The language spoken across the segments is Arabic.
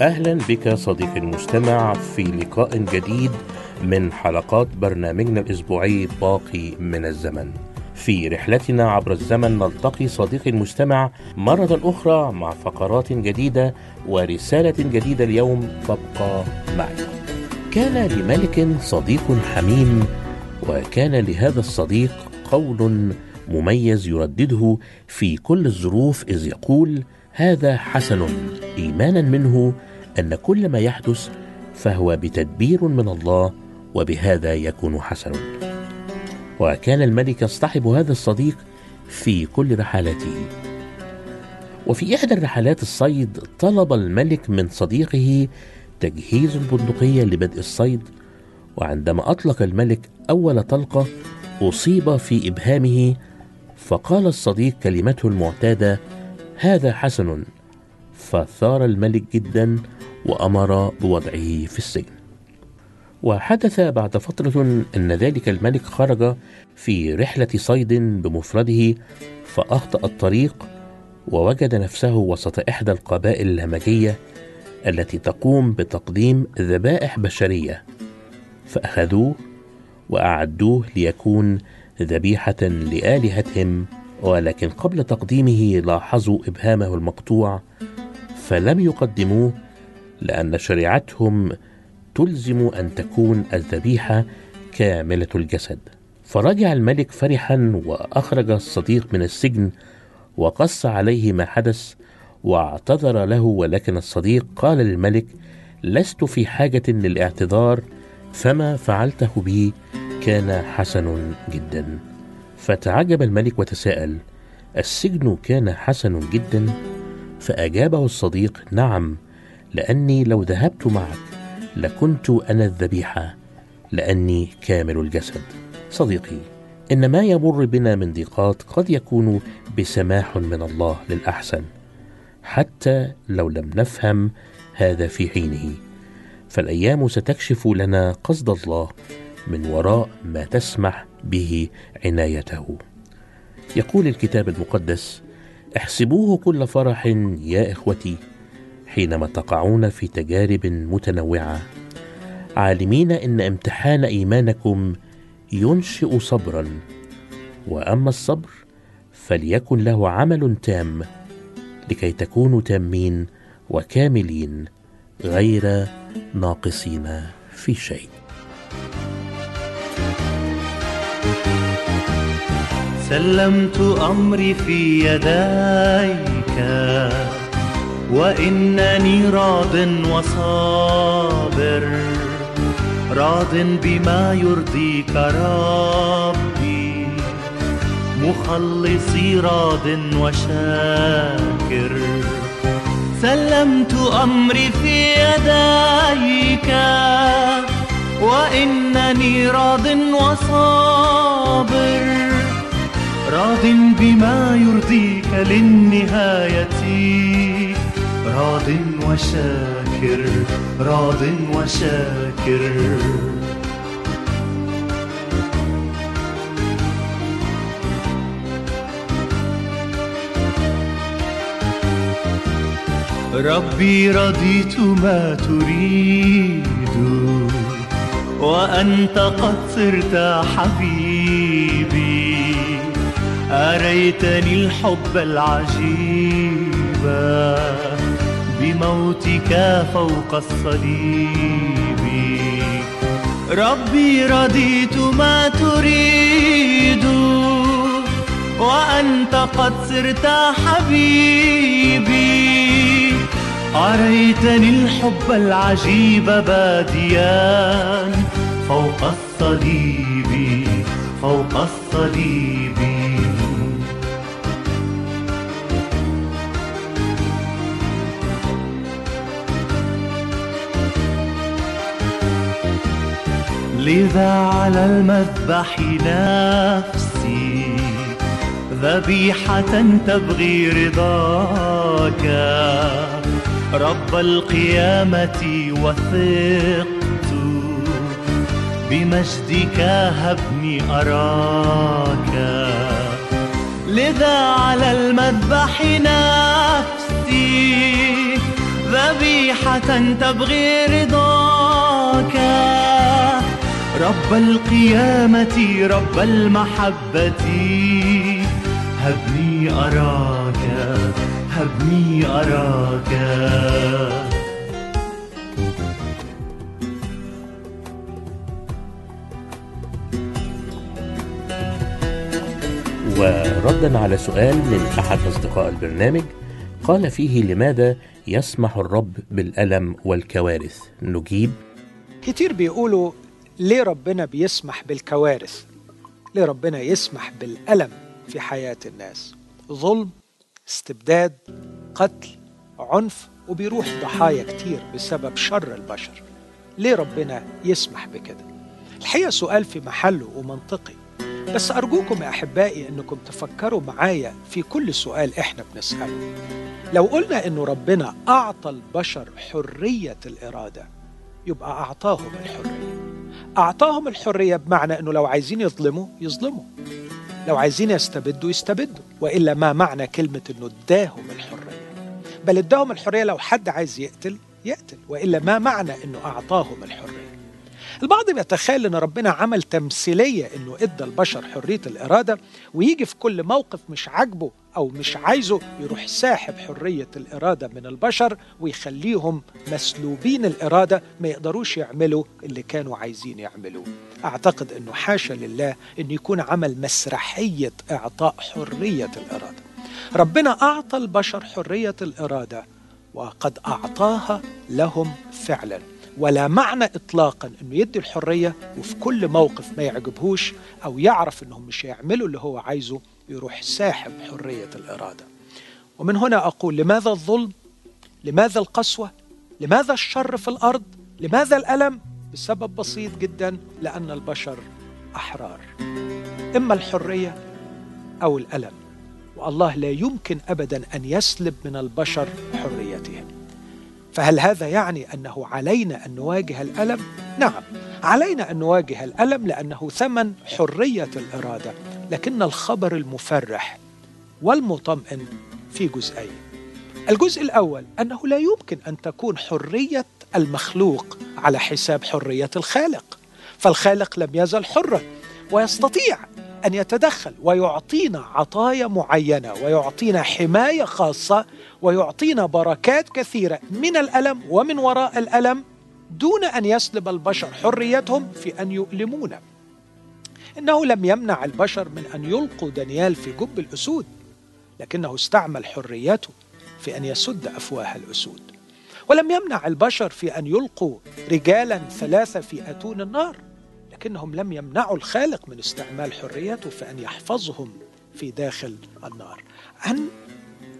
أهلا بك صديقي المستمع في لقاء جديد من حلقات برنامجنا الأسبوعي باقي من الزمن. في رحلتنا عبر الزمن نلتقي صديقي المستمع مرة أخرى مع فقرات جديدة ورسالة جديدة اليوم. فابقى معي كان لملك صديق حميم وكان لهذا الصديق قول مميز يردده في كل الظروف إذ يقول هذا حسن إيمانا منه أن كل ما يحدث فهو بتدبير من الله وبهذا يكون حسن. وكان الملك يصطحب هذا الصديق في كل رحلاته. وفي إحدى الرحلات الصيد طلب الملك من صديقه تجهيز البندقية لبدء الصيد وعندما أطلق الملك أول طلقة أصيب في إبهامه فقال الصديق كلمته المعتادة هذا حسن. فثار الملك جدا وأمر بوضعه في السجن. وحدث بعد فترة أن ذلك الملك خرج في رحلة صيد بمفرده فأخطأ الطريق ووجد نفسه وسط إحدى القبائل الهمجية التي تقوم بتقديم ذبائح بشرية. فأخذوه وأعدوه ليكون ذبيحة لآلهتهم ولكن قبل تقديمه لاحظوا إبهامه المقطوع فلم يقدموه لأن شريعتهم تلزم أن تكون الذبيحة كاملة الجسد. فرجع الملك فرحا وأخرج الصديق من السجن وقص عليه ما حدث واعتذر له ولكن الصديق قال للملك لست في حاجة للاعتذار فما فعلته بي كان حسن جدا. فتعجب الملك وتساءل السجن كان حسن جدا؟ فأجابه الصديق نعم لأني لو ذهبت معك لكنت أنا الذبيحة لأني كامل الجسد. صديقي إن ما يمر بنا من ضيقات قد يكون بسماح من الله للأحسن حتى لو لم نفهم هذا في حينه. فالأيام ستكشف لنا قصد الله من وراء ما تسمح به عنايته. يقول الكتاب المقدس احسبوه كل فرح يا إخوتي حينما تقعون في تجارب متنوعة. عالمين إن امتحان إيمانكم ينشئ صبرا وأما الصبر فليكن له عمل تام لكي تكونوا تامين وكاملين غير ناقصين في شيء. سلمت أمري في يديك وإنني راض وصابر راض بما يرضيك ربي. مخلصي راض وشاكر. سلمت أمري في يديك وإنني راض وصابر. راض بما يرضيك للنهاية. راض وشاكر راض وشاكر. ربي رضيت ما تريد وأنت قد صرت حبيبي أريتني الحب العجيب بموتك فوق الصليب. ربي رضيت ما تريد وأنت قد صرت حبيبي. أريتني الحب العجيب باديا فوق الصليب فوق الصليب. لذا على المذبح نفسي ذبيحة تبغي رضاك. رب القيامة وثقت بمجدك هبني أراك. لذا على المذبح نفسي ذبيحة تبغي رضاك. رب القيامة رب المحبة. هبني أراك هبني أراك. وردا على سؤال من أحد أصدقاء البرنامج قال فيه لماذا يسمح الرب بالألم والكوارث؟ نجيب. كتير بيقولوا ليه ربنا بيسمح بالكوارث؟ ليه ربنا يسمح بالألم في حياة الناس؟ ظلم استبداد قتل عنف وبيروح ضحايا كتير بسبب شر البشر. ليه ربنا يسمح بكده؟ الحقيقة سؤال في محله ومنطقي. بس أرجوكم يا أحبائي أنكم تفكروا معايا في كل سؤال إحنا بنسأله. لو قلنا أنه ربنا أعطى البشر حرية الإرادة يبقى أعطاهم الحرية. أعطاهم الحرية بمعنى أنه لو عايزين يظلموا يظلموا. لو عايزين يستبدوا يستبدوا. وإلا ما معنى كلمة أنه اداهم الحرية؟ بل اداهم الحرية لو حد عايز يقتل يقتل. وإلا ما معنى أنه أعطاهم الحرية؟ البعض بيتخيل إن ربنا عمل تمثيلية إنه إدى البشر حرية الإرادة ويجي في كل موقف مش عاجبه أو مش عايزه يروح ساحب حرية الإرادة من البشر ويخليهم مسلوبين الإرادة ما يقدروش يعملوا اللي كانوا عايزين يعملوه. أعتقد إنه حاشا لله انه يكون عمل مسرحية إعطاء حرية الإرادة. ربنا أعطى البشر حرية الإرادة وقد أعطاها لهم فعلا. ولا معنى اطلاقا إنه يدي الحرية وفي كل موقف ما يعجبهوش أو يعرف إنهم مش هيعملوا اللي هو عايزه يروح ساحب حرية الإرادة. ومن هنا أقول لماذا الظلم؟ لماذا القسوة؟ لماذا الشر في الأرض؟ لماذا الألم؟ بسبب بسيط جدا لأن البشر أحرار. إما الحرية أو الألم. والله لا يمكن ابدا أن يسلب من البشر حريتهم. فهل هذا يعني أنه علينا أن نواجه الألم؟ نعم، علينا أن نواجه الألم لأنه ثمن حرية الإرادة، لكن الخبر المفرح والمطمئن في جزئين. الجزء الأول أنه لا يمكن أن تكون حرية المخلوق على حساب حرية الخالق، فالخالق لم يزل حرا ويستطيع أن يتدخل ويعطينا عطايا معينة ويعطينا حماية خاصة ويعطينا بركات كثيرة من الألم ومن وراء الألم دون أن يسلب البشر حريتهم في أن يؤلمونا. إنه لم يمنع البشر من أن يلقوا دانيال في جب الأسود لكنه استعمل حريته في أن يسد أفواه الأسود. ولم يمنع البشر في أن يلقوا رجالا ثلاثة في أتون النار لكنهم لم يمنعوا الخالق من استعمال حريته في أن يحفظهم في داخل النار. أن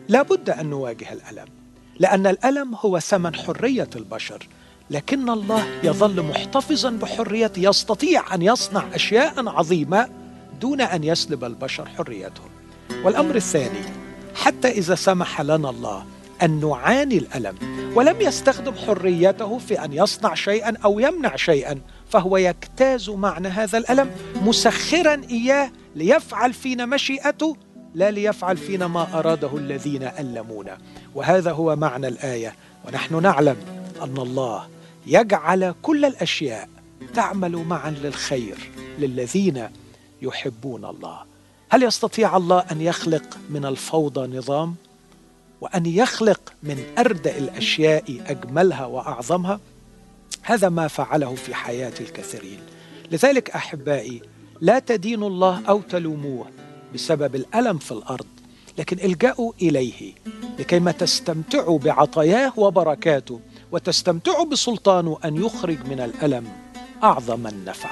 لابد أن نواجه الألم لأن الألم هو ثمن حرية البشر. لكن الله يظل محتفظا بحريته يستطيع أن يصنع أشياء عظيمة دون أن يسلب البشر حريتهم والأمر الثاني حتى إذا سمح لنا الله أن نعاني الألم ولم يستخدم حريته في أن يصنع شيئا أو يمنع شيئا فهو يجتاز معنى هذا الألم مسخرا إياه ليفعل فينا مشيئته لا ليفعل فينا ما أراده الذين ألمونا. وهذا هو معنى الآية. ونحن نعلم أن الله يجعل كل الأشياء تعمل معا للخير للذين يحبون الله. هل يستطيع الله أن يخلق من الفوضى نظام؟ وأن يخلق من أردأ الأشياء أجملها وأعظمها؟ هذا ما فعله في حياة الكثيرين. لذلك أحبائي لا تدينوا الله أو تلوموه بسبب الألم في الأرض لكن إلجأوا إليه لكيما تستمتعوا بعطاياه وبركاته. وتستمتعوا بسلطانه أن يخرج من الألم أعظم النفع.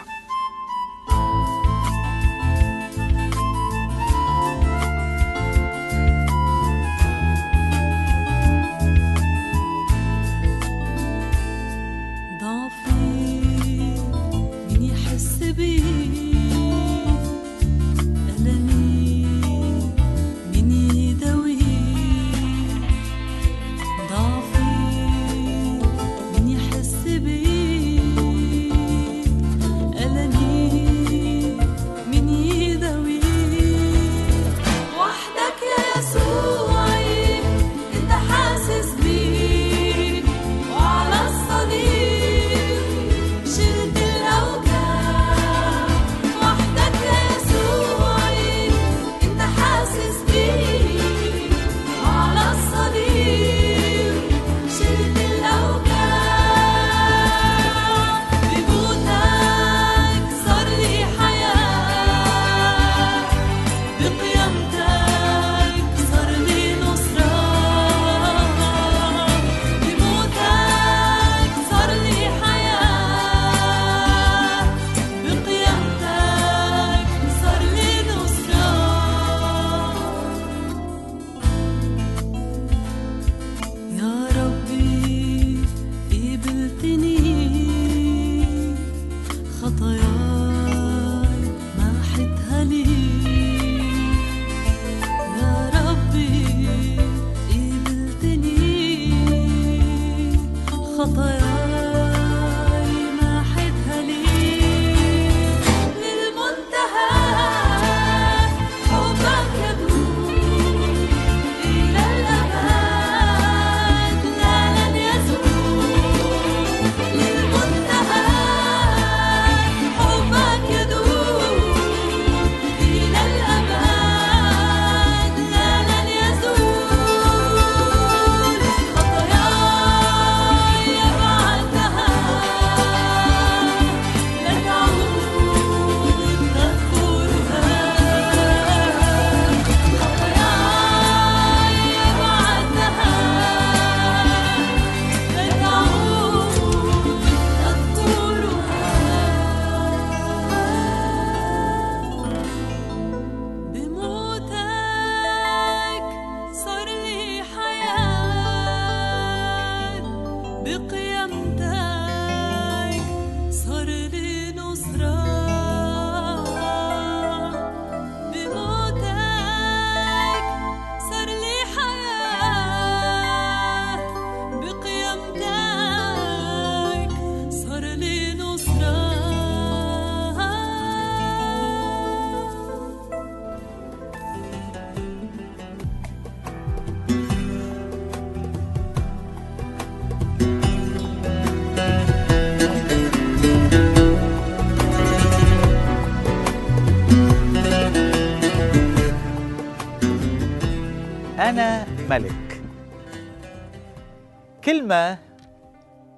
كلمة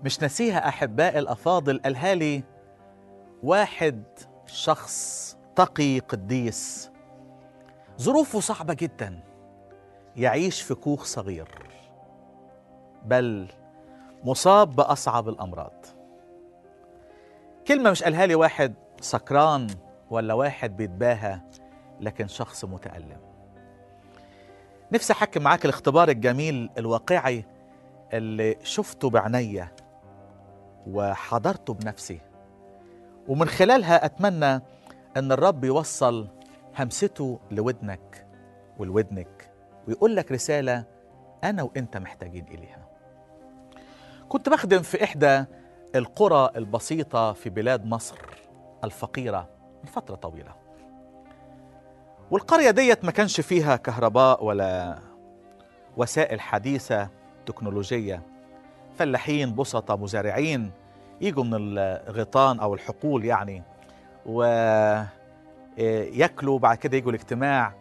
مش نسيها أحباء الأفاضل قالها لي واحد شخص تقي قديس. ظروفه صعبة جدا يعيش في كوخ صغير بل مصاب بأصعب الأمراض. كلمة مش قالها لي واحد سكران ولا واحد بيتباهى لكن شخص متألم. نفسي أحكي معاك الاختبار الجميل الواقعي اللي شفته بعينيا وحضرته بنفسي. ومن خلالها أتمنى أن الرب يوصل همسته لودنك ولودنك ويقول لك رسالة أنا وأنت محتاجين إليها. كنت بخدم في إحدى القرى البسيطة في بلاد مصر الفقيرة من فترة طويلة. والقرية ديت ما كانش فيها كهرباء ولا وسائل حديثة تكنولوجية. فلاحين بسطة مزارعين يجوا من الغيطان أو الحقول يعني وياكلوا بعد كده يجوا الاجتماع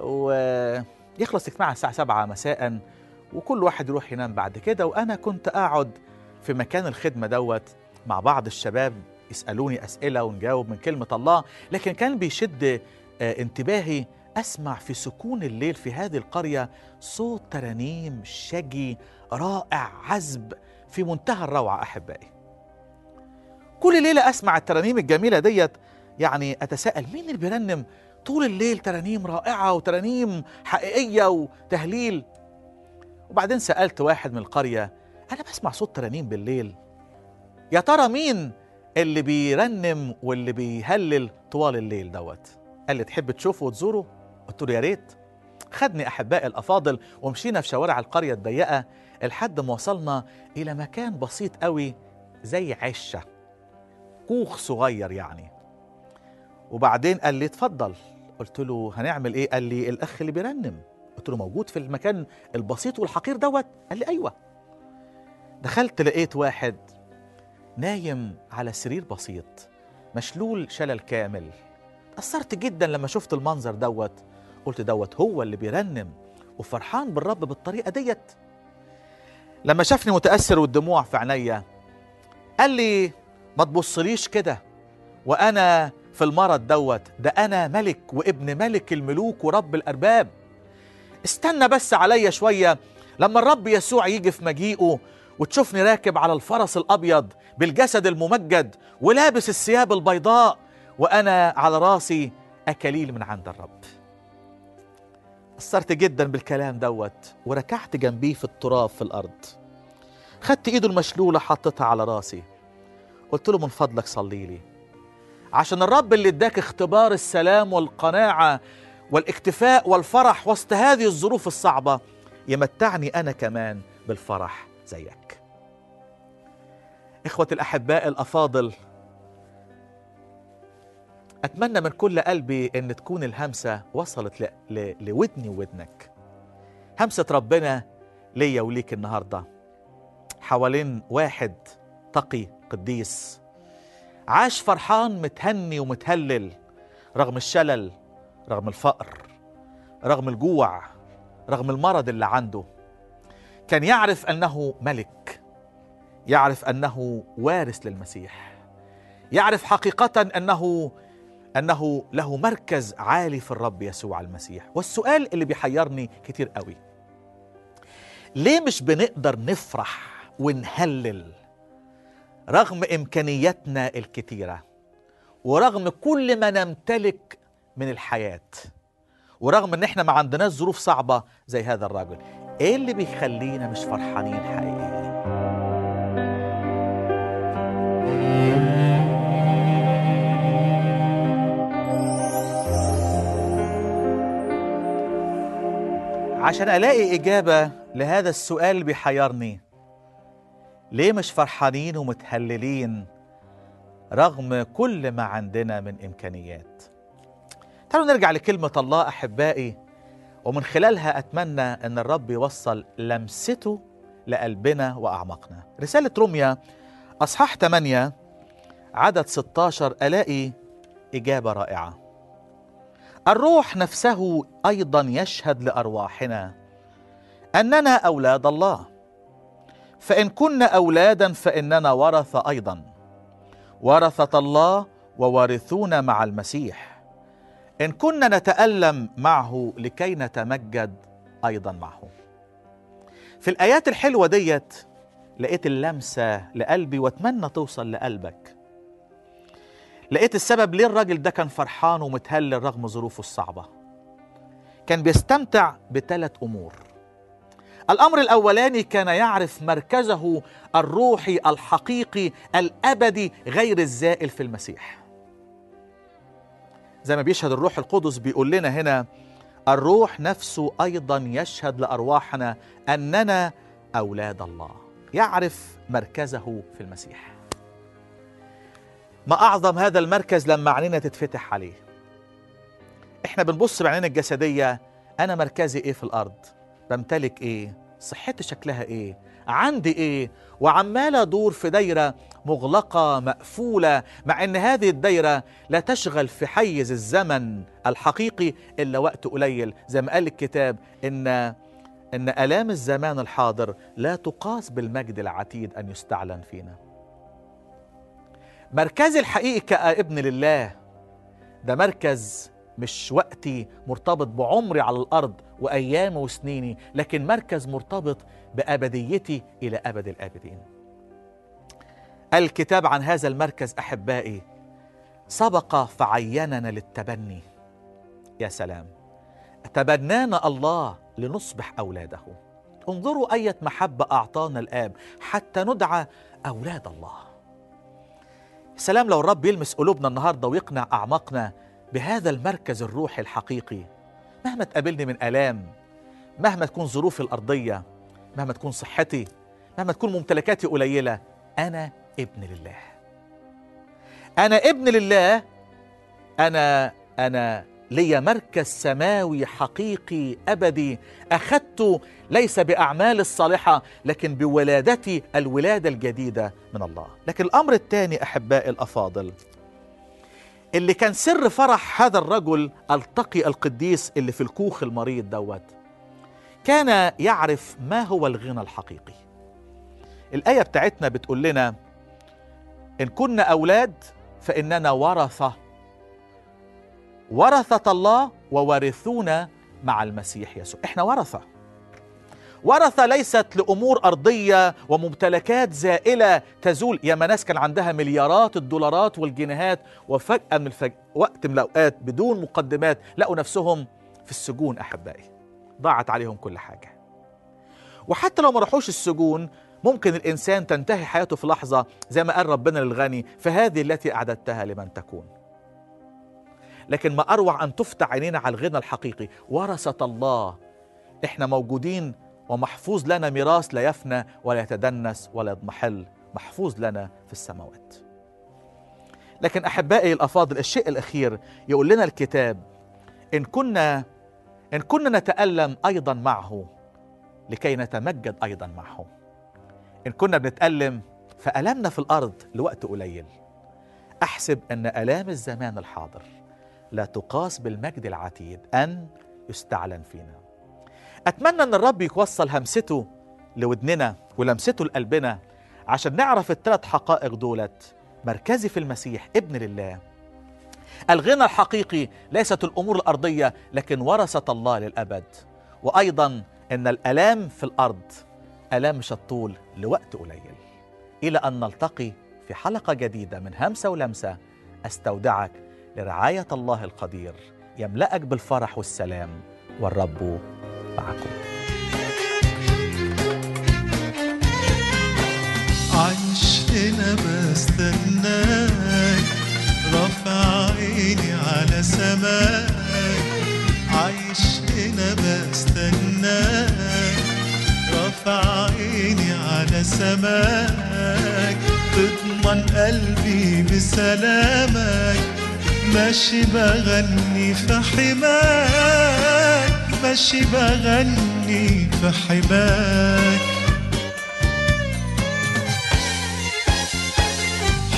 ويخلص الاجتماع الساعة سبعة مساء وكل واحد يروح ينام بعد كده. وأنا كنت أقعد في مكان الخدمة دوت مع بعض الشباب يسألوني أسئلة ونجاوب من كلمة الله لكن كان بيشد انتباهي أسمع في سكون الليل في هذه القرية صوت ترانيم شجي رائع عذب في منتهى الروعة أحبائي. كل ليلة أسمع الترانيم الجميلة ديت يعني أتساءل مين اللي بيرنم طول الليل ترانيم رائعة وترانيم حقيقية وتهليل؟ وبعدين سألت واحد من القرية أنا بسمع صوت ترانيم بالليل. يا ترى مين اللي بيرنم واللي بيهلل طوال الليل دوت؟ قال لي تحب تشوفه وتزوره قلت له يا ريت. خدني أحبائي الأفاضل ومشينا في شوارع القرية الضيقة لحد ما وصلنا إلى مكان بسيط قوي زي عشة. كوخ صغير يعني. وبعدين قال لي اتفضل. قلت له هنعمل إيه؟ قال لي الأخ اللي بيرنم. قلت له موجود في المكان البسيط والحقير دوت. قال لي أيوه. دخلت لقيت واحد نايم على سرير بسيط مشلول شلل كامل. تأثرت جدا لما شفت المنظر دوت. قلت دوت هو اللي بيرنم وفرحان بالرب بالطريقة ديت. لما شافني متأثر والدموع في عينيا قال لي ما تبصليش كده وأنا في المرض دوت ده أنا ملك وابن ملك الملوك ورب الأرباب. استنى بس عليا شوية لما الرب يسوع يجي في مجيئه وتشوفني راكب على الفرس الأبيض بالجسد الممجد ولابس الثياب البيضاء وأنا على راسي أكاليل من عند الرب. أثرت جدا بالكلام دوت وركعت جنبيه في التراب في الأرض. خدت إيده المشلولة حطيتها على راسي. قلت له من فضلك صلي لي. عشان الرب اللي اداك اختبار السلام والقناعة والاكتفاء والفرح وسط هذه الظروف الصعبة يمتعني أنا كمان بالفرح زيك. إخوة الأحباء الأفاضل أتمنى من كل قلبي أن تكون الهمسة وصلت ل... ل... لودني وودنك. همسة ربنا ليا وليك النهاردة. حوالين واحد تقي قديس. عاش فرحان متهني ومتهلل رغم الشلل رغم الفقر رغم الجوع رغم المرض اللي عنده. كان يعرف أنه ملك يعرف أنه وارث للمسيح يعرف حقيقة أنه أنه له مركز عالي في الرب يسوع المسيح. والسؤال اللي بيحيرني كتير قوي ليه مش بنقدر نفرح ونهلل رغم إمكانياتنا الكتيرة ورغم كل ما نمتلك من الحياة ورغم إن إحنا ما عندناش ظروف صعبة زي هذا الرجل؟ إيه اللي بيخلينا مش فرحانين حقيقي عشان ألاقي إجابة لهذا السؤال اللي بيحيرني ليه مش فرحانين ومتهللين رغم كل ما عندنا من إمكانيات؟ تعالوا نرجع لكلمة الله أحبائي ومن خلالها أتمنى أن الرب يوصل لمسته لقلبنا واعماقنا رسالة روميا أصحاح 8 عدد 16 ألاقي إجابة رائعة. الروح نفسه أيضا يشهد لأرواحنا أننا أولاد الله. فإن كنا أولادا فإننا ورثه أيضا. ورثة الله ووارثون مع المسيح. إن كنا نتألم معه لكي نتمجد أيضا معه. في الآيات الحلوة ديت لقيت اللمسة لقلبي وأتمنى توصل لقلبك. لقيت السبب ليه الراجل ده كان فرحان ومتهلل رغم ظروفه الصعبة. كان بيستمتع بثلاث أمور. الأمر الأولاني كان يعرف مركزه الروحي الحقيقي الأبدي غير الزائل في المسيح. زي ما بيشهد الروح القدس بيقول لنا هنا الروح نفسه أيضا يشهد لأرواحنا أننا أولاد الله. يعرف مركزه في المسيح. ما أعظم هذا المركز لما عينينا تتفتح عليه. إحنا بنبص بعينينا الجسدية أنا مركزي إيه في الأرض؟ بمتلك إيه؟ صحتي شكلها إيه؟ عندي إيه؟ وعمال أدور في دايرة مغلقة مقفولة مع أن هذه الدايرة لا تشغل في حيز الزمن الحقيقي إلا وقت قليل. زي ما قال الكتاب إن إن آلام الزمان الحاضر لا تقاس بالمجد العتيد أن يستعلن فينا. مركزي الحقيقي كابن لله. ده مركز مش وقتي مرتبط بعمري على الأرض وأيامي وسنيني لكن مركز مرتبط بأبديتي إلى أبد الآبدين. الكتاب عن هذا المركز أحبائي سبق فعيننا للتبني. يا سلام. تبنانا الله لنصبح أولاده. انظروا أية محبة أعطانا الآب حتى ندعى أولاد الله. سلام لو الرب يلمس قلوبنا النهارده ويقنع أعماقنا بهذا المركز الروحي الحقيقي. مهما تقابلني من آلام مهما تكون ظروفي الأرضية مهما تكون صحتي مهما تكون ممتلكاتي قليلة أنا ابن لله. أنا ابن لله أنا أنا لي مركز سماوي حقيقي أبدي. اخذته ليس بأعمال الصالحة لكن بولادتي الولادة الجديدة من الله. لكن الأمر الثاني أحبائي الأفاضل اللي كان سر فرح هذا الرجل التقي القديس اللي في الكوخ المريض دوت كان يعرف ما هو الغنى الحقيقي. الآية بتاعتنا بتقول لنا إن كنا أولاد فإننا ورثة ورثة الله وورثونا مع المسيح يسوع. إحنا ورثة. ورثة ليست لأمور أرضية وممتلكات زائلة تزول. يا ناس كان عندها مليارات الدولارات والجنيهات وفجأة من الفج... وقت من الأوقات بدون مقدمات لقوا نفسهم في السجون أحبائي. ضاعت عليهم كل حاجة. وحتى لو ما راحوش السجون ممكن الإنسان تنتهي حياته في لحظة زي ما قال ربنا للغني فهذه التي أعددتها لمن تكون. لكن ما أروع أن تفتح عينينا على الغنى الحقيقي. ورثة الله. إحنا موجودين ومحفوظ لنا ميراث لا يفنى ولا يتدنس ولا يضمحل. محفوظ لنا في السماوات. لكن أحبائي الأفاضل الشيء الأخير يقول لنا الكتاب إن كنا إن كنا نتألم أيضا معه لكي نتمجد أيضا معه. إن كنا بنتألم فألمنا في الأرض لوقت قليل. أحسب أن آلام الزمان الحاضر. لا تقاس بالمجد العتيد أن يستعلن فينا. أتمنى أن الرب يوصل همسته لودننا ولمسته لقلبنا عشان نعرف الثلاث حقائق دولت مركزي في المسيح ابن لله. الغنى الحقيقي ليست الأمور الأرضية لكن ورثة الله للأبد. وأيضا إن الألام في الأرض ألام مش الطول لوقت قليل. إلى أن نلتقي في حلقة جديدة من همسة ولمسة أستودعك لرعاية الله القدير يملأك بالفرح والسلام والرب معكم. عايش هنا بستناك رافع عيني على سماك. عايش هنا بستناك رافع عيني على سماك. تضمن قلبي بسلامك ماشي بغني في حماك ماشي بغني في حماك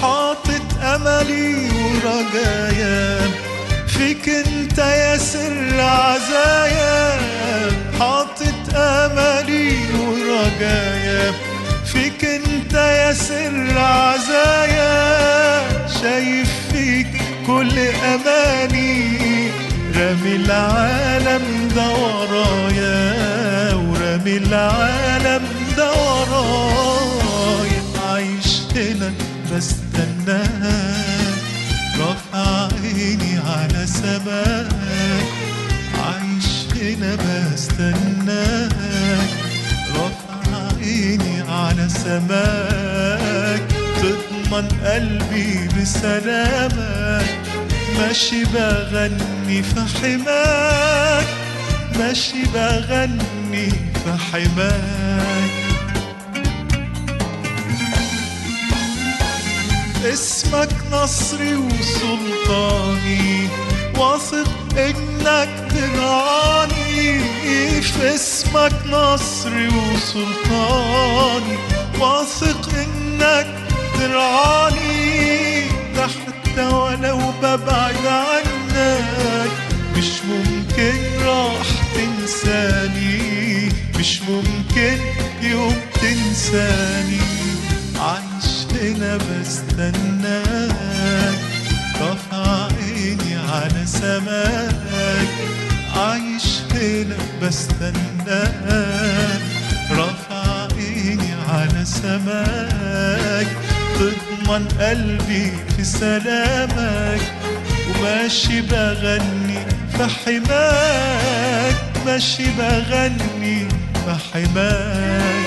حاطط أملي ورجايا فيك أنت يا سر عزايا. حاطط أملي ورجايا فيك أنت يا سر عزايا. شايف كل أماني ورامي العالم ده ورايا ورامي العالم ده ورايا. عايش هنا بستناك رافع عيني على سماك عايش هنا بستناك رافع عيني على سماك تضمن قلبي بسلامك ماشي بغني في حماك ماشي بغني في حماك. اسمك نصري وسلطاني واثق إنك ترعاني في اسمك نصري وسلطاني واثق إنك ترعاني ده حتى ولو ببعد عنك مش ممكن راح تنساني مش ممكن يوم تنساني. عايش هنا بستناك رافع عيني على سماك. عايش هنا بستناك رافع عيني على سماك. تضمن قلبي في سلامك وماشي بغني في حماك ماشي بغني في حماك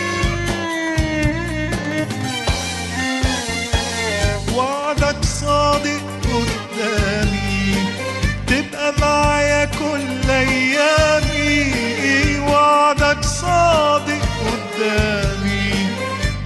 وعدك صادق قدامي تبقى معايا كل أيامي. وعدك صادق قدامي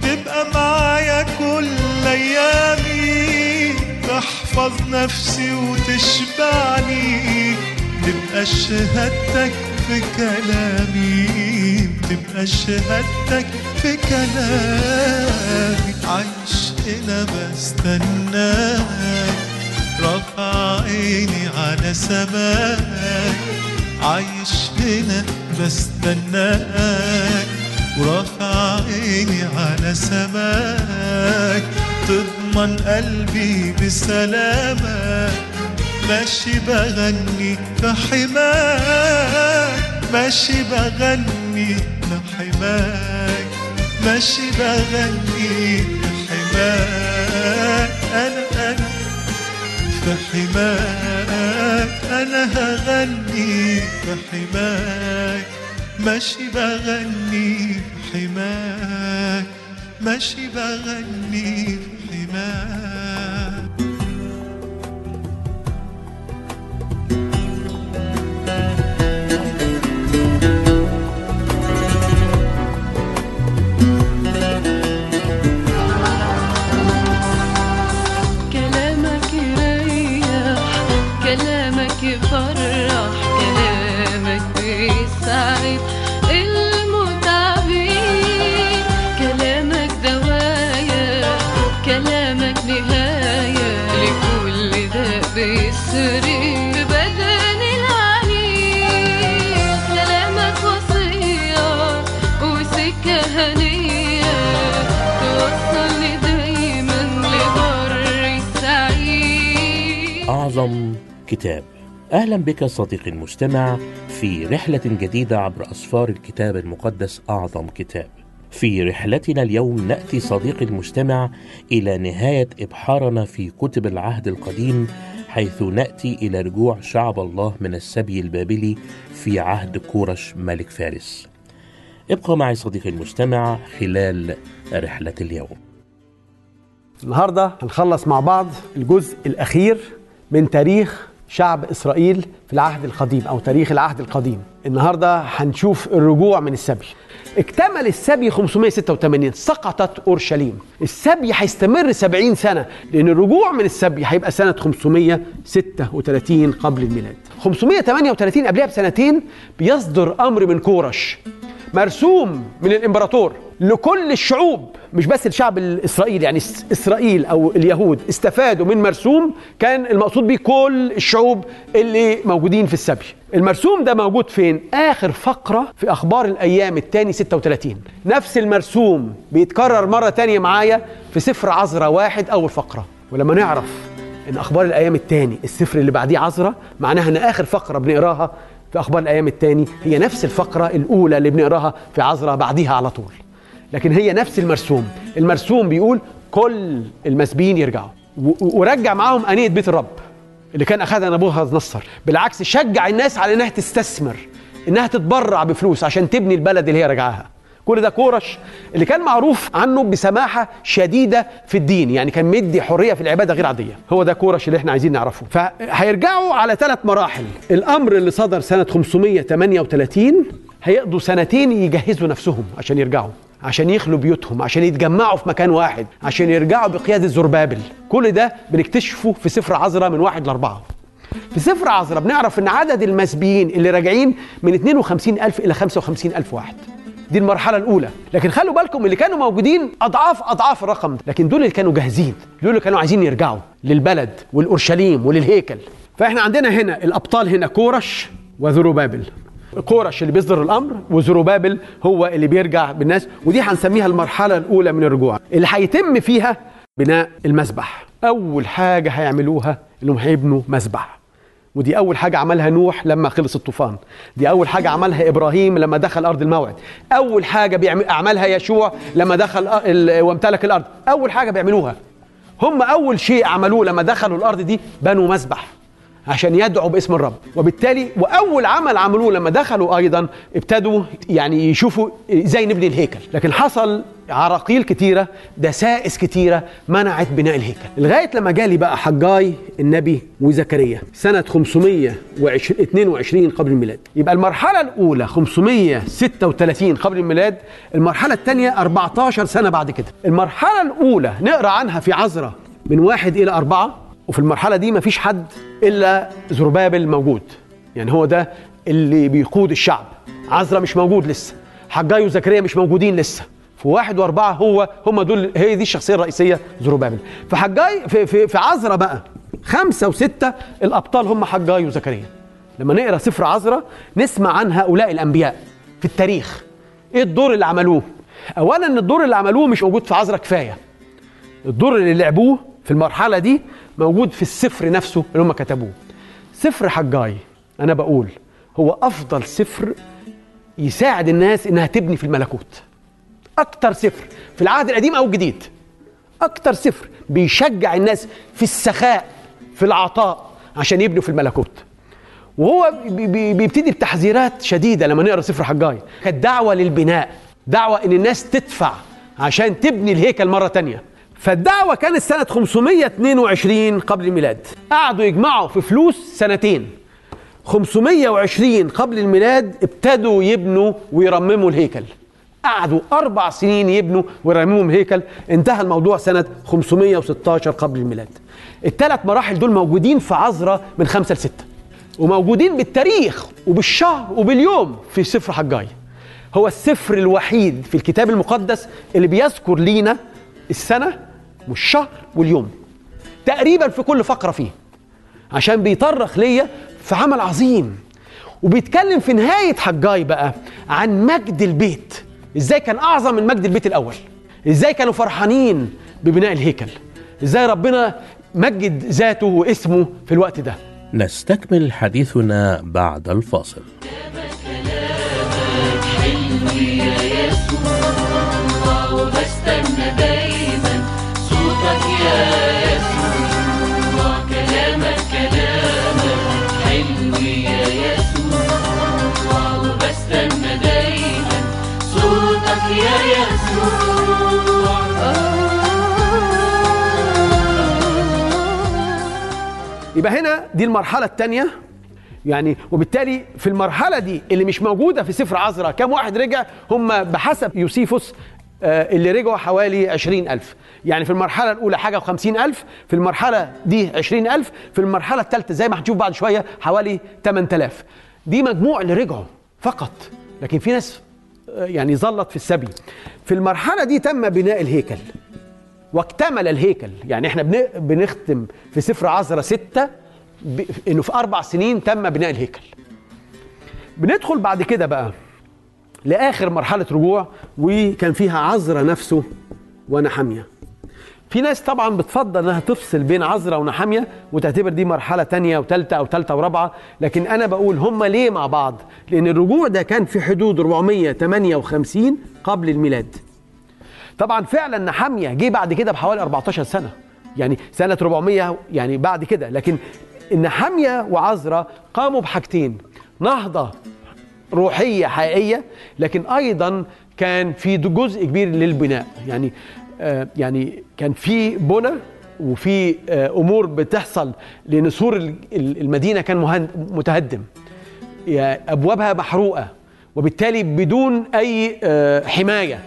تبقى معايا كل أيامي تحفظ نفسي وتشبعني تبقى شهادتك في كلامي تبقى شهادتك في كلامي. عايش هنا بستناك رافع عيني على سماك عايش هنا بستناك ورافع عيني على سماك تضمن قلبي بسلامك ماشي بغني في حماك ماشي بغني في حماك ماشي بغني في حماك أنا أنا في حماك أنا هغني في حماك ماشي بغني في حماك ماشي بغني في حماك أعظم كتاب. أهلا بك صديقي المستمع في رحلة جديدة عبر أسفار الكتاب المقدس أعظم كتاب. في رحلتنا اليوم نأتي صديقي المستمع إلى نهاية إبحارنا في كتب العهد القديم حيث نأتي إلى رجوع شعب الله من السبي البابلي في عهد كورش ملك فارس. ابقى معي صديقي المستمع خلال رحلة اليوم. النهارده هنخلص مع بعض الجزء الأخير من تاريخ شعب إسرائيل في العهد القديم أو تاريخ العهد القديم. النهارده هنشوف الرجوع من السبي. اكتمل السبي 586 سقطت أورشليم. السبي هيستمر 70 سنة لأن الرجوع من السبي هيبقى سنة 536 قبل الميلاد. 538 قبلها بسنتين بيصدر أمر من كورش. مرسوم من الإمبراطور لكل الشعوب مش بس الشعب الاسرائيلي يعني إسرائيل أو اليهود استفادوا من مرسوم كان المقصود بيه كل الشعوب اللي موجودين في السبي. المرسوم ده موجود فين؟ آخر فقرة في أخبار الأيام الثاني 36 نفس المرسوم بيتكرر مرة تانية معايا في سفر عزرا واحد أول فقرة. ولما نعرف إن أخبار الأيام الثاني السفر اللي بعديه عذراء معناها إن آخر فقرة بنقراها في أخبار الأيام الثاني هي نفس الفقرة الأولى اللي بنقراها في عذراء بعديها على طول. لكن هي نفس المرسوم. المرسوم بيقول كل المسبيين يرجعوا. ورجع معاهم أنية بيت الرب اللي كان أخذها نبوخذ نصر بالعكس شجع الناس على إنها تستثمر إنها تتبرع بفلوس عشان تبني البلد اللي هي رجعها كل ده كورش اللي كان معروف عنه بسماحة شديدة في الدين يعني كان مدي حرية في العبادة غير عادية. هو ده كورش اللي إحنا عايزين نعرفه. فهيرجعوا على ثلاث مراحل. الأمر اللي صدر سنة 538 هيقضوا سنتين يجهزوا نفسهم عشان يرجعوا عشان يخلوا بيوتهم عشان يتجمعوا في مكان واحد عشان يرجعوا بقيادة زربابل. كل ده بنكتشفه في سفر عذراء من واحد لأربعة. في سفر عذراء بنعرف إن عدد المسبيين اللي راجعين من 52 ألف إلى 55 ألف واحد. دي المرحلة الأولى. لكن خلوا بالكم اللي كانوا موجودين أضعاف أضعاف الرقم ده. لكن دول اللي كانوا جاهزين. دول اللي كانوا عايزين يرجعوا للبلد والأورشليم وللهيكل. فإحنا عندنا هنا الأبطال هنا كورش وذروبابل كورش اللي بيصدر الأمر وزروبابل هو اللي بيرجع بالناس. ودي هنسميها المرحلة الأولى من الرجوع. اللي هيتم فيها بناء المسبح. أول حاجة هيعملوها إنهم هيبنوا مسبح. ودي أول حاجة عملها نوح لما خلص الطوفان. دي أول حاجة عملها إبراهيم لما دخل أرض الموعد. أول حاجة بيعمل عملها يشوع لما دخل وامتلك الأرض. أول حاجة بيعملوها. هم أول شيء عملوه لما دخلوا الأرض دي بنوا مسبح عشان يدعوا باسم الرب. وبالتالي وأول عمل عملوه لما دخلوا أيضا ابتدوا يعني يشوفوا إزاي نبني الهيكل. لكن حصل عراقيل كتيرة دسائس كتيرة منعت بناء الهيكل. لغاية لما جالي بقى حجاي النبي وزكريا سنة 522 قبل الميلاد. يبقى المرحلة الأولى 536 قبل الميلاد المرحلة الثانية 14 سنة بعد كده. المرحلة الأولى نقرأ عنها في عذراء من واحد إلى أربعة وفي المرحلة دي مفيش حد إلا زربابل موجود. يعني هو ده اللي بيقود الشعب. عزرا مش موجود لسه. حجاي وزكريا مش موجودين لسه. في واحد وأربعة هو هم دول هي دي الشخصية الرئيسية زربابل في حجاي في في, في عزرا بقى خمسة وستة الأبطال هم حجاي وزكريا. لما نقرأ سفر عزرا نسمع عن هؤلاء الأنبياء في التاريخ. إيه الدور اللي عملوه؟ اولا الدور اللي عملوه مش موجود في عزرا كفاية. الدور اللي لعبوه في المرحلة دي موجود في السفر نفسه اللي هم كتبوه. سفر حجاي أنا بقول هو أفضل سفر يساعد الناس إنها تبني في الملكوت. أكتر سفر في العهد القديم أو الجديد. أكتر سفر بيشجع الناس في السخاء في العطاء عشان يبنوا في الملكوت. وهو بي- بي- بيبتدي بتحذيرات شديدة لما نقرأ سفر حجاي. كانت دعوة للبناء دعوة إن الناس تدفع عشان تبني الهيكل مرة تانية. فالدعوة كانت سنة 522 قبل الميلاد. قعدوا يجمعوا في فلوس سنتين. 520 قبل الميلاد ابتدوا يبنوا ويرمموا الهيكل. قعدوا أربع سنين يبنوا ويرمموا الهيكل انتهى الموضوع سنة 516 قبل الميلاد. الثلاث مراحل دول موجودين في عذراء من خمسة لستة. وموجودين بالتاريخ وبالشهر وباليوم في سفر حجاي. هو السفر الوحيد في الكتاب المقدس اللي بيذكر لينا السنة والشهر واليوم. تقريبا في كل فقرة فيه. عشان بيطرخ ليا في عمل عظيم. وبيتكلم في نهاية حجاي بقى عن مجد البيت. إزاي كان أعظم من مجد البيت الأول؟ إزاي كانوا فرحانين ببناء الهيكل؟ إزاي ربنا مجد ذاته واسمه في الوقت ده؟ نستكمل حديثنا بعد الفاصل. وبستنى دايما صوتك يا يبقى هنا دي المرحلة الثانية يعني وبالتالي في المرحلة دي اللي مش موجودة في سفر عذراء كم واحد رجع؟ هم بحسب يوسيفوس آه، اللي رجعوا حوالي عشرين ألف. يعني في المرحلة الأولى حاجة وخمسين ألف في المرحلة دي عشرين ألف في المرحلة الثالثة زي ما هنشوف بعد شوية حوالي 8000 دي مجموع اللي رجعوا فقط. لكن في ناس آه، يعني ظلت في السبي في المرحلة دي تم بناء الهيكل. واكتمل الهيكل. يعني إحنا بن- بنختم في سفر عذراء ستة إنه في أربع سنين تم بناء الهيكل. بندخل بعد كده بقى لآخر مرحلة رجوع وكان فيها عذراء نفسه ونحمية في ناس طبعا بتفضل إنها تفصل بين عذراء ونحامية وتعتبر دي مرحلة تانية وثالثه أو ثالثه ورابعة. لكن أنا بقول هم ليه مع بعض؟ لأن الرجوع ده كان في حدود 458 قبل الميلاد. طبعا فعلا نحاميه جه بعد كده بحوالي 14 سنة. يعني سنة 400 يعني بعد كده. لكن النحاميه وعذراء قاموا بحاجتين. نهضة روحية حقيقية لكن أيضا كان في جزء كبير للبناء. يعني آه يعني كان في بنى وفي آه أمور بتحصل لأن سور ال- ال- المدينة كان متهدم. أبوابها محروقة وبالتالي بدون أي آه حماية.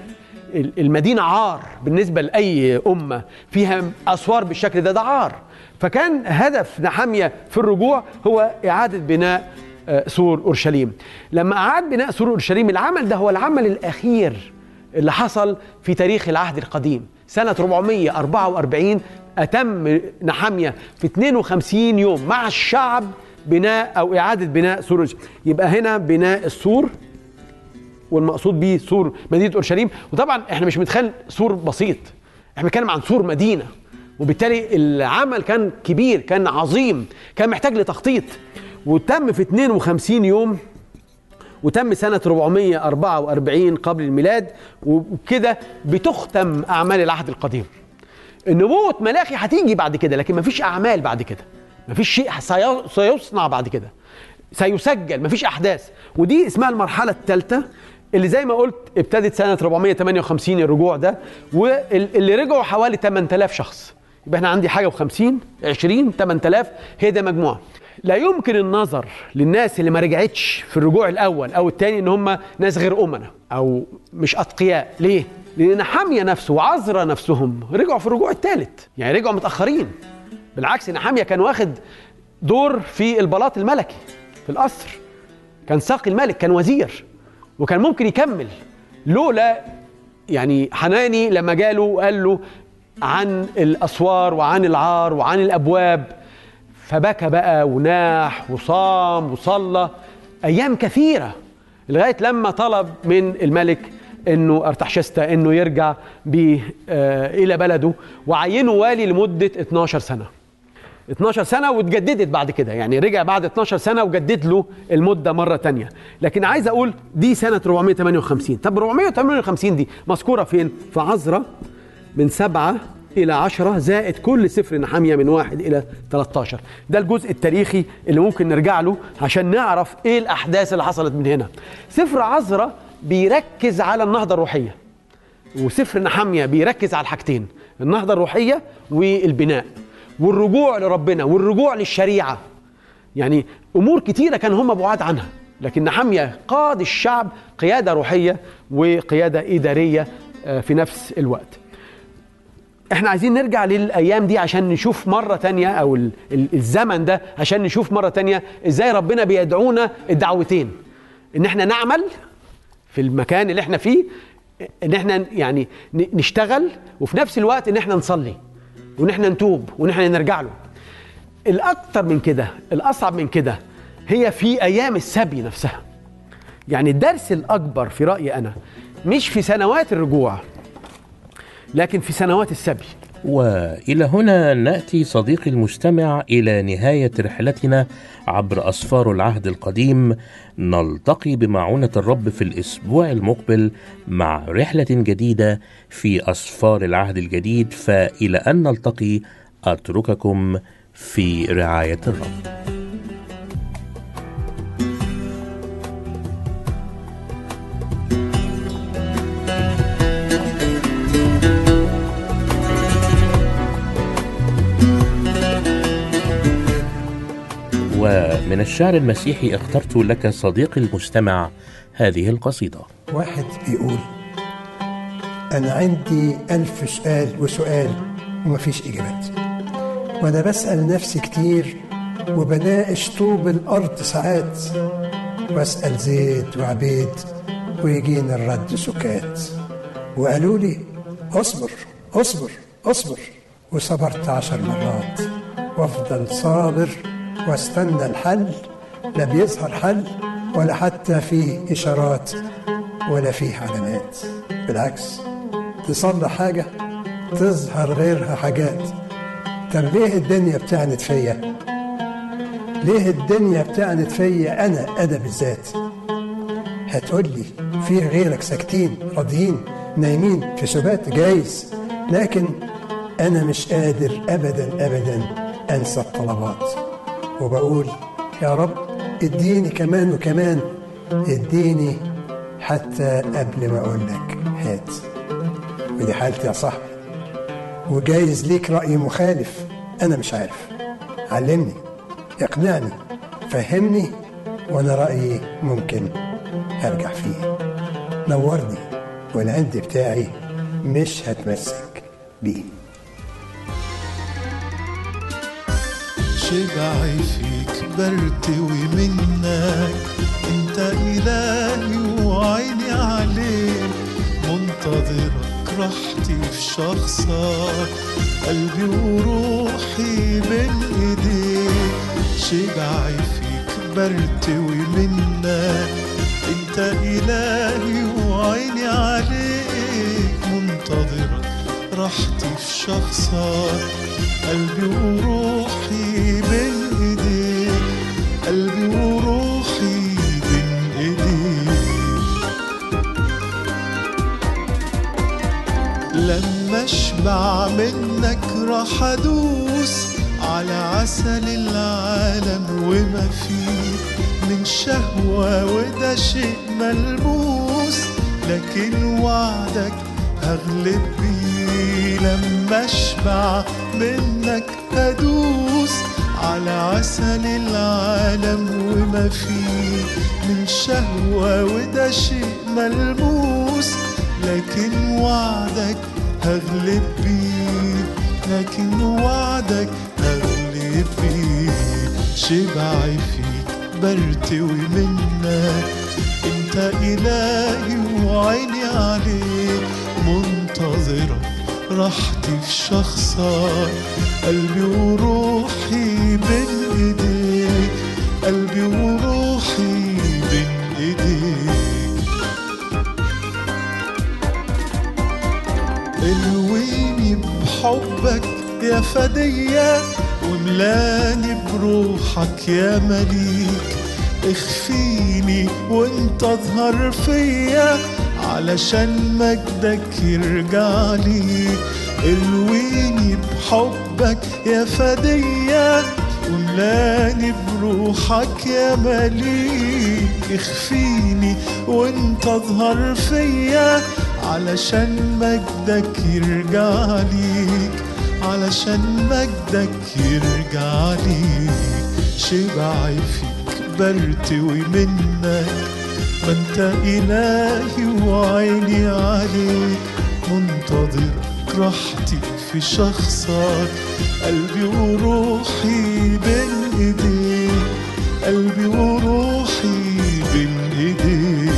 ال- المدينة عار بالنسبة لأي أمة فيها أسوار بالشكل ده ده عار. فكان هدف نحامية في الرجوع هو إعادة بناء آه، سور أورشليم. لما أعاد بناء سور أورشليم العمل ده هو العمل الأخير اللي حصل في تاريخ العهد القديم. سنة 444 أتم نحامية في 52 يوم مع الشعب بناء أو إعادة بناء سور أورشليم. يبقى هنا بناء السور والمقصود به سور مدينة أورشليم. وطبعا إحنا مش متخيل سور بسيط. إحنا بنتكلم عن سور مدينة. وبالتالي العمل كان كبير كان عظيم كان محتاج لتخطيط. وتم في 52 يوم وتم سنة 444 قبل الميلاد. وكده بتختم أعمال العهد القديم. النبوة ملاخي هتيجي بعد كده لكن مفيش أعمال بعد كده. مفيش شيء سي- سيصنع بعد كده. سيسجل مفيش أحداث. ودي اسمها المرحلة الثالثة. اللي زي ما قلت ابتدت سنة 458 الرجوع ده واللي رجعوا حوالي 8000 شخص. يبقى إحنا عندي حاجة و50 20 8000 هي ده مجموعة. لا يمكن النظر للناس اللي ما رجعتش في الرجوع الأول أو الثاني إن هم ناس غير أمنة أو مش أتقياء. ليه؟ لأن حامية نفسه وعذرا نفسهم رجعوا في الرجوع الثالث يعني رجعوا متأخرين. بالعكس نحاميه كان واخد دور في البلاط الملكي في القصر. كان ساقي الملك كان وزير. وكان ممكن يكمل. لولا يعني حناني لما جاله وقال له عن الأسوار وعن العار وعن الأبواب. فبكى بقى وناح وصام وصلى أيام كثيرة لغاية لما طلب من الملك إنه ارتحشستا إنه يرجع بيه آه إلى بلده وعينه والي لمدة 12 سنة. 12 سنة واتجددت بعد كده. يعني رجع بعد 12 سنة وجدد له المدة مرة تانية. لكن عايز أقول دي سنة 458 طب 458 دي مذكورة فين؟ في عذراء من سبعة إلى عشرة زائد كل سفر نحامية من واحد إلى 13 ده الجزء التاريخي اللي ممكن نرجع له عشان نعرف إيه الأحداث اللي حصلت من هنا. سفر عذراء بيركز على النهضة الروحية وسفر نحامية بيركز على الحاجتين النهضة الروحية والبناء. والرجوع لربنا والرجوع للشريعة. يعني أمور كتيرة كان هم بعاد عنها لكن نحامية قاد الشعب قيادة روحية وقيادة إدارية آه، في نفس الوقت. إحنا عايزين نرجع للأيام دي عشان نشوف مرة تانية أو ال- ال- الزمن ده عشان نشوف مرة تانية إزاي ربنا بيدعونا الدعوتين. إن إحنا نعمل في المكان اللي إحنا فيه إن إحنا يعني نشتغل وفي نفس الوقت إن إحنا نصلي. وان إحنا نتوب وان إحنا نرجع له. الأكتر من كده الأصعب من كده هي في أيام السبي نفسها. يعني الدرس الأكبر في رأيي أنا مش في سنوات الرجوع لكن في سنوات السبي. وإلى هنا نأتي صديقي المستمع إلى نهاية رحلتنا عبر أسفار العهد القديم. نلتقي بمعونة الرب في الأسبوع المقبل مع رحلة جديدة في أسفار العهد الجديد فإلى أن نلتقي أترككم في رعاية الرب. ومن الشعر المسيحي اخترت لك صديقي المستمع هذه القصيدة. واحد بيقول أنا عندي ألف سؤال وسؤال ومفيش إجابات. وأنا بسأل نفسي كتير وبناقش طوب الأرض ساعات. وأسأل زيد وعبيد ويجينا الرد سكات. وقالوا لي أصبر أصبر أصبر. وصبرت عشر مرات وأفضل صابر واستنى الحل لا بيظهر حل ولا حتى فيه إشارات ولا فيه علامات. بالعكس تصلح حاجة تظهر غيرها حاجات. طب ليه الدنيا بتعنت فيا؟ ليه الدنيا بتعنت فيا أنا أنا بالذات هتقول لي في غيرك ساكتين راضيين نايمين في سبات جايز لكن أنا مش قادر ابدا ابدا أنسى الطلبات. وبقول يا رب اديني كمان وكمان. اديني حتى قبل ما أقول لك. هات. ودي حالتي يا صاحبي. وجايز ليك رأي مخالف. أنا مش عارف. علمني. اقنعني. فهمني. وأنا رأيي ممكن أرجع فيه. نورني. والعند بتاعي مش هتمسك بيه. شبعي فيك برتوي منك انت إلهي وعيني عليك. منتظرك راحتي في شخصك. قلبي وروحي بين إيديك. شبعي فيك برتوي منك انت إلهي وعيني عليك. منتظرك راحتي في شخصك قلبي وروحي بين إيديك قلبي وروحي بين إيديك. لما أشبع منك راح أدوس على عسل العالم وما فيه من شهوة وده شيء ملموس لكن وعدك هغلب لما أشبع منك أدوس على عسل العالم وما فيه من شهوة وده شيء ملموس. لكن وعدك هغلب بيه لكن وعدك هغلب بيه شبعي فيك برتوي منك انت إلهي وعيني عليك. منتظرة راحتي في شخصك قلبي وروحي بين إيديك قلبي وروحي بين إيديك. الويني بحبك يا فدية وملاني بروحك يا مليك. اخفيني وانت اظهر فيا علشان مجدك يرجع لي. الويني بحبك يا فدية وملاني بروحك يا مليك. اخفيني وانت اظهر فيا علشان مجدك يرجع ليك. علشان مجدك يرجع ليك. شبعي فيك برتوي منك ما أنت إلهي وعيني عليك منتظرك راحتي في شخصك. قلبي وروحي بين ايديك قلبي وروحي بين ايديك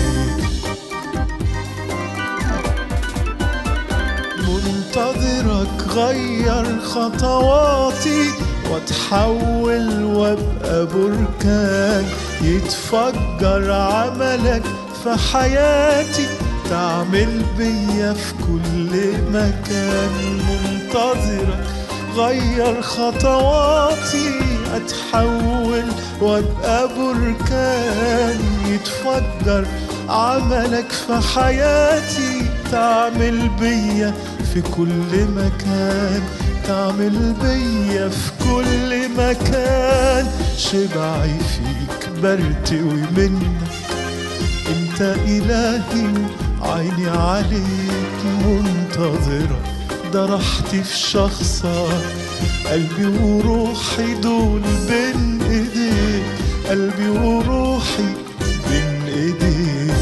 منتظرك غير خطواتي واتحول وابقى بركان. يتفجر عملك في حياتي تعمل بيا في كل مكان. منتظرك غير خطواتي أتحول وأبقى بركان. يتفجر عملك في حياتي تعمل بيا في كل مكان. تعمل بيا في كل مكان. شبعي فيك. برتوي منك أنت إلهي عيني عليك منتظرة ده راحتي في شخصك قلبي وروحي دول بين إيديك. قلبي وروحي بين إيديك.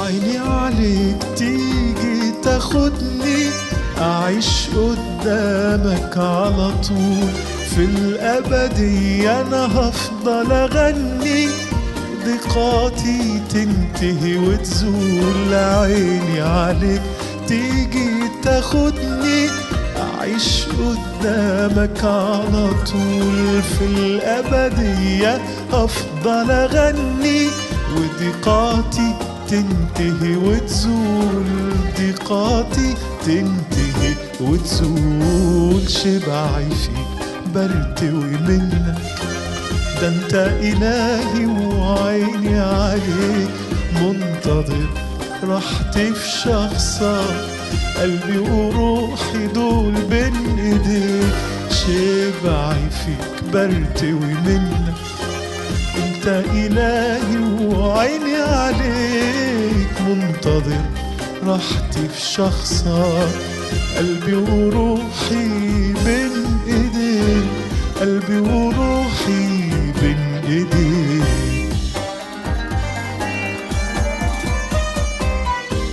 عيني عليك تيجي تاخدني. أعيش قدامك على طول. في الأبدية أنا هفضل أغني. ضيقاتي تنتهي وتزول عيني عليك. تيجي تاخدني. أعيش قدامك على طول. في الأبدية أفضل أغني. وضيقاتي تنتهي وتزول. ضيقاتي تنتهي وتزول شبعي فيك برتوي منك ده انت إلهي وعيني عليك. منتظر راحتي في شخصك. قلبي وروحي دول بين إيديك. شبعي فيك برتوي منك انت إلهي وعيني عليك. منتظر راحتي في شخصك قلبي وروحي بين ايديك قلبي وروحي بين ايديك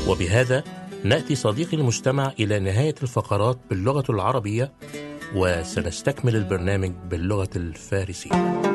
وبهذا نأتي صديقي المجتمع إلى نهاية الفقرات باللغة العربية وسنستكمل البرنامج باللغة الفارسية.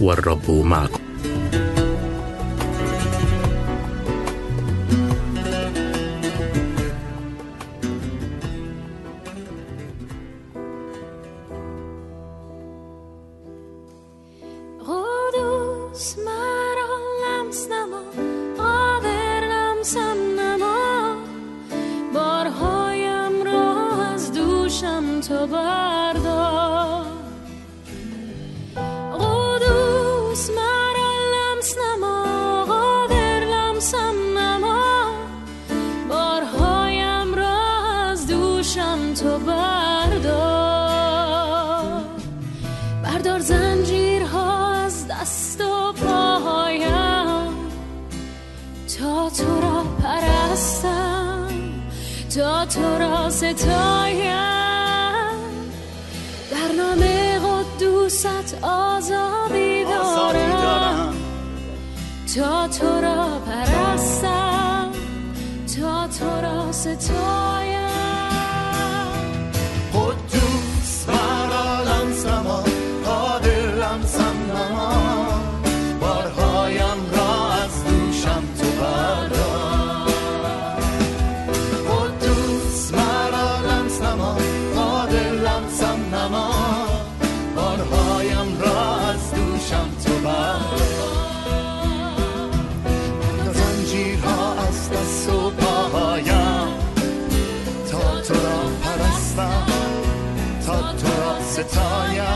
والرب معكم. Natalia.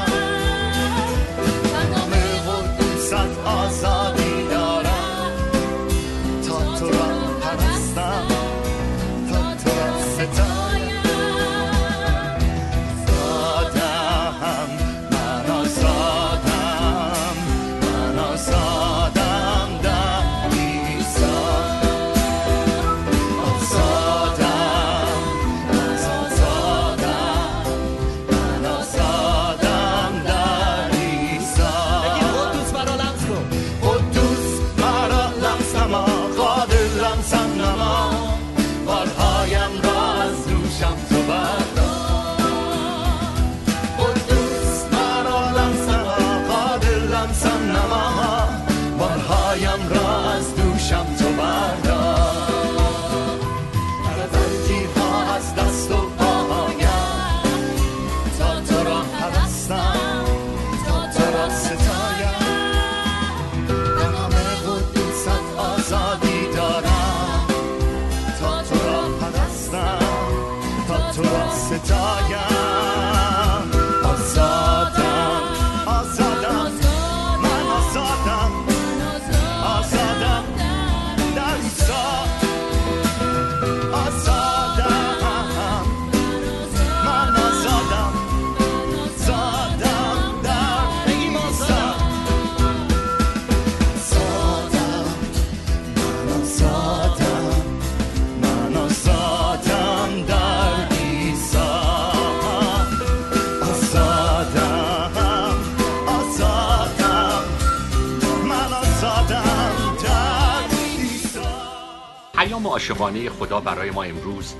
پیام عاشقانه خدا برای ما امروز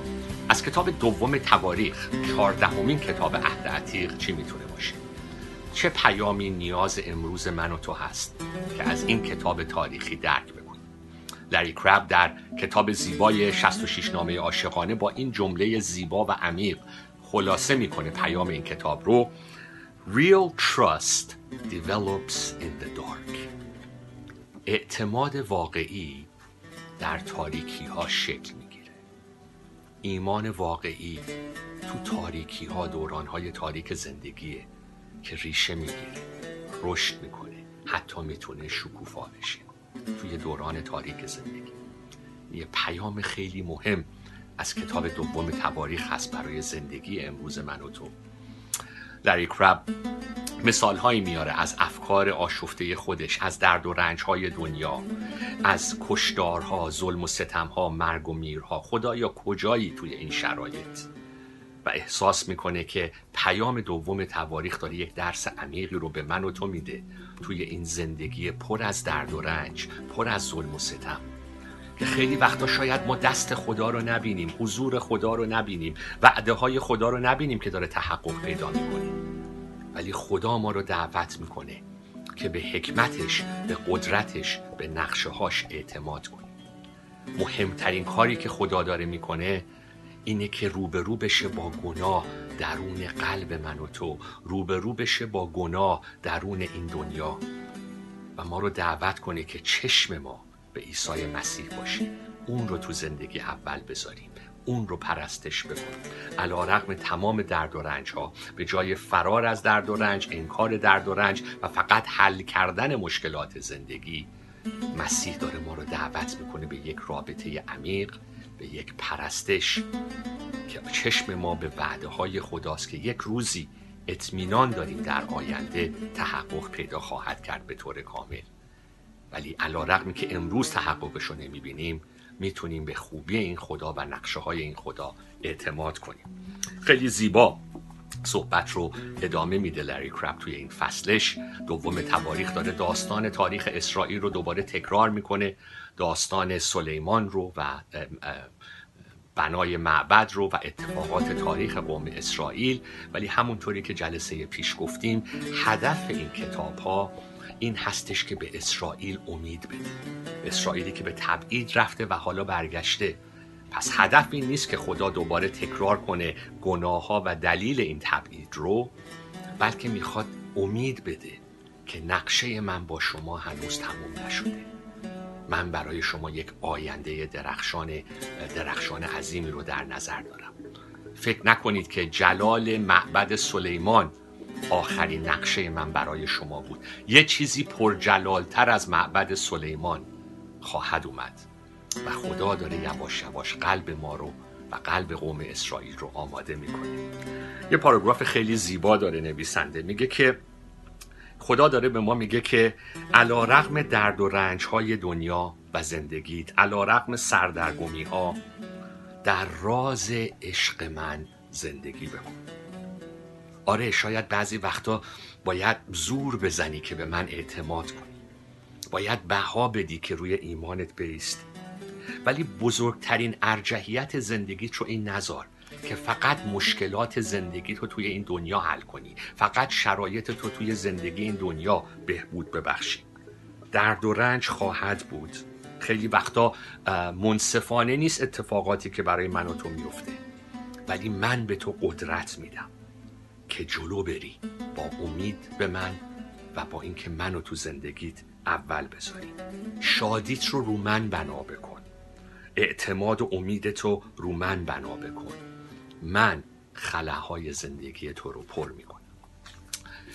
از کتاب دوم تواریخ چهاردهمین کتاب عهد عتیق چی می‌تونه باشه؟ چه پیامی نیاز امروز من و تو هست که از این کتاب تاریخی درک بکنیم؟ لری کرب در کتاب زیبای 66 نامه عاشقانه با این جمله زیبا و عمیق خلاصه می‌کنه پیام این کتاب رو. Real trust develops in the dark. اعتماد واقعی در تاریکی ها شکل می‌گیره. ایمان واقعی تو تاریکی ها دوران های تاریک زندگیه که ریشه می‌گیره رشد می‌کنه حتی می‌تونه شکوفا بشه توی دوران تاریک زندگی. یه پیام خیلی مهم از کتاب دوم تواریخ هست برای زندگی امروز من و تو. لری کرب مثال هایی میاره از افکار آشفته خودش از درد و رنج های دنیا از کشتارها ظلم و ستمها مرگ و میرها. خدایا کجایی توی این شرایط؟ و احساس می‌کنه که پیام دوم تواریخ داره یک درس عمیقی رو به من و تو میده توی این زندگی پر از درد و رنج پر از ظلم و ستم. که خیلی وقتا شاید ما دست خدا رو نبینیم حضور خدا رو نبینیم وعده های خدا رو نبینیم که داره تحقق پیدا می‌کنه. ولی خدا ما رو دعوت می‌کنه که به حکمتش به قدرتش به نقشه هاش اعتماد کنیم. مهمترین کاری که خدا داره می‌کنه اینه که روبرو بشه با گناه درون قلب من و تو. روبرو بشه با گناه درون این دنیا. و ما رو دعوت کنه که چشم ما به عیسی مسیح باشه. اون رو تو زندگی اول بذاریم. اون رو پرستش بکنیم علی‌رغم تمام درد و رنج ها به جای فرار از درد و رنج انکار درد و رنج و فقط حل کردن مشکلات زندگی مسیح داره ما رو دعوت می‌کنه به یک رابطه عمیق به یک پرستش که چشم ما به وعده های خداست که یک روزی اطمینان داریم در آینده تحقق پیدا خواهد کرد به طور کامل. ولی علی‌رغمی که امروز تحققش رو نمی‌بینیم می‌تونیم به خوبی این خدا و نقشه های این خدا اعتماد کنیم. خیلی زیبا صحبت رو ادامه میده لری کرب توی این فصلش. دوم تواریخ داره داستان تاریخ اسرائیل رو دوباره تکرار می‌کنه. داستان سلیمان رو و بنای معبد رو و اتفاقات تاریخ قوم اسرائیل. ولی همونطوری که جلسه پیش گفتیم هدف این کتاب ها این هستش که به اسرائیل امید بده. اسرائیلی که به تبعید رفته و حالا برگشته. پس هدف این نیست که خدا دوباره تکرار کنه گناه ها و دلیل این تبعید رو بلکه می‌خواد امید بده که نقشه من با شما هنوز تموم نشده. من برای شما یک آینده درخشان درخشان عظیمی رو در نظر دارم. فکر نکنید که جلال معبد سلیمان آخرین نقشه من برای شما بود. یه چیزی پرجلالتر از معبد سلیمان خواهد اومد. و خدا داره یواش یواش قلب ما رو و قلب قوم اسرائیل رو آماده می‌کنه. یه پاراگراف خیلی زیبا داره نویسنده. میگه که خدا داره به ما میگه که علی‌رغم درد و رنج های دنیا و زندگیت علی‌رغم سردرگمی ها در راز عشق من زندگی بکن. آره شاید بعضی وقتا باید زور بزنی که به من اعتماد کنی. باید بها بدی که روی ایمانت بایستی ولی بزرگترین ارجحیت زندگیت رو این نذار که فقط مشکلات زندگیت رو توی این دنیا حل کنی. فقط شرایطتو توی زندگی این دنیا بهبود ببخشی. درد و رنج خواهد بود. خیلی وقتا منصفانه نیست اتفاقاتی که برای من و تو میفته. ولی من به تو قدرت میدم. که جلو بری. با امید به من و با اینکه منو تو زندگیت اول بذاری. شادیت رو رو من بنا بکن. اعتماد و امید تو رو من بنا بکن. من خلاهای زندگی تو رو پر می‌کنم.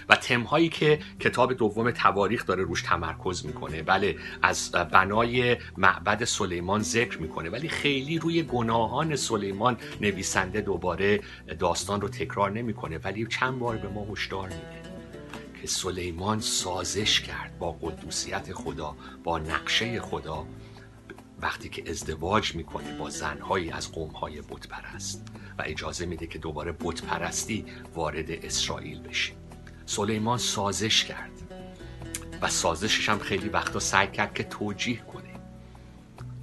و تمهایی که کتاب دوم تواریخ داره روش تمرکز می‌کنه. بله از بنای معبد سلیمان ذکر می‌کنه ولی خیلی روی گناهان سلیمان نویسنده دوباره داستان رو تکرار نمی‌کنه. ولی چند بار به ما هشدار میده که سلیمان سازش کرد با قدوسیت خدا با نقشه خدا وقتی که ازدواج می‌کنه با زنهایی از قومهای بت پرست و اجازه میده که دوباره بت پرستی وارد اسرائیل بشه. سلیمان سازش کرد. و سازشش هم خیلی وقتا سعی کرد که توجیه کنه.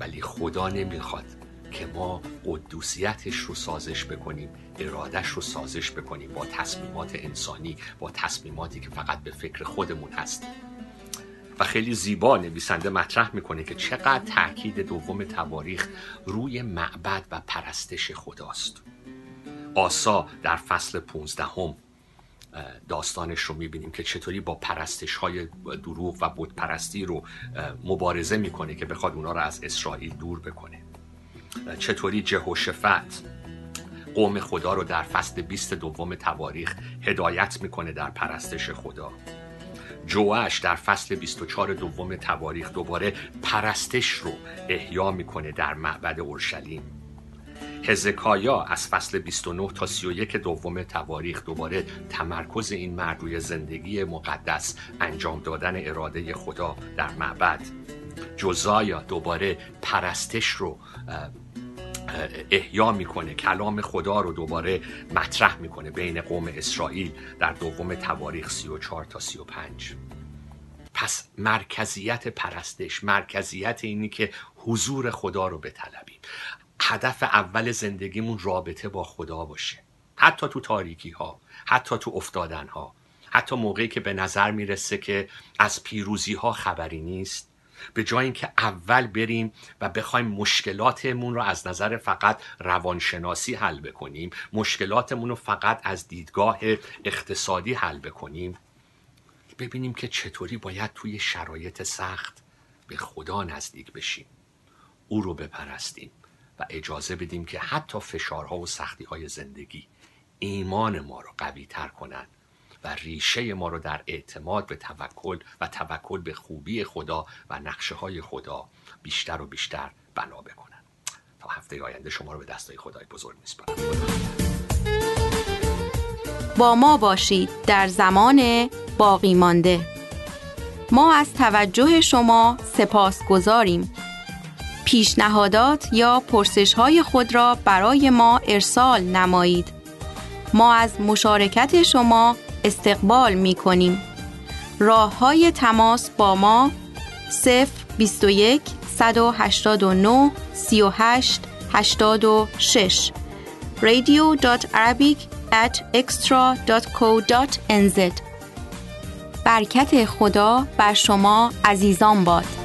ولی خدا نمی‌خواد که ما قدوسیتش رو سازش بکنیم ارادش رو سازش بکنیم با تصمیمات انسانی با تصمیماتی که فقط به فکر خودمون هست. و خیلی زیبا نویسنده مطرح می‌کنه که چقدر تاکید دوم تواریخ روی معبد و پرستش خداست. آسا در فصل 15 هم داستانش رو می‌بینیم که چطوری با پرستش های دروغ و بت پرستی رو مبارزه می‌کنه که بخواد اونا رو از اسرائیل دور بکنه. چطوری جهوشفت قوم خدا رو در فصل 20 دوم تواریخ هدایت می‌کنه در پرستش خدا. جوش در فصل 24 دوم تواریخ دوباره پرستش رو احیا می‌کنه در معبد اورشلیم. هزکایا از فصل 29 تا 31 دوم تواریخ دوباره تمرکز این مرد روی زندگی مقدس انجام دادن اراده خدا در معبد. جزایا دوباره پرستش رو احیا می‌کنه کلام خدا رو دوباره مطرح می‌کنه بین قوم اسرائیل در دوم تواریخ 34 تا 35 پس مرکزیت پرستش مرکزیت اینی که حضور خدا رو بطلبیم هدف اول زندگیمون رابطه با خدا باشه. حتی تو تاریکی ها حتی تو افتادن ها حتی موقعی که به نظر می‌رسه که از پیروزی ها خبری نیست. به جای اینکه اول بریم و بخوایم مشکلاتمون رو از نظر فقط روانشناسی حل بکنیم مشکلاتمون رو فقط از دیدگاه اقتصادی حل بکنیم ببینیم که چطوری باید توی شرایط سخت به خدا نزدیک بشیم او رو بپرستیم. و اجازه بدیم که حتی فشارها و سختی های زندگی ایمان ما رو قوی تر کنن و ریشه ما رو در اعتماد به توکل و توکل به خوبی خدا و نقشه های خدا بیشتر و بیشتر بنا بکنن تا هفته آینده شما رو به دستای خدای بزرگ میسپارم. با ما باشید در زمان باقی مانده ما از توجه شما سپاس گذاریم پیشنهادات یا پرسش های خود را برای ما ارسال نمایید. ما از مشارکت شما استقبال می کنیم راه های تماس با ما 0 21 189 38 86 radio.arabic برکت خدا بر شما عزیزان باد.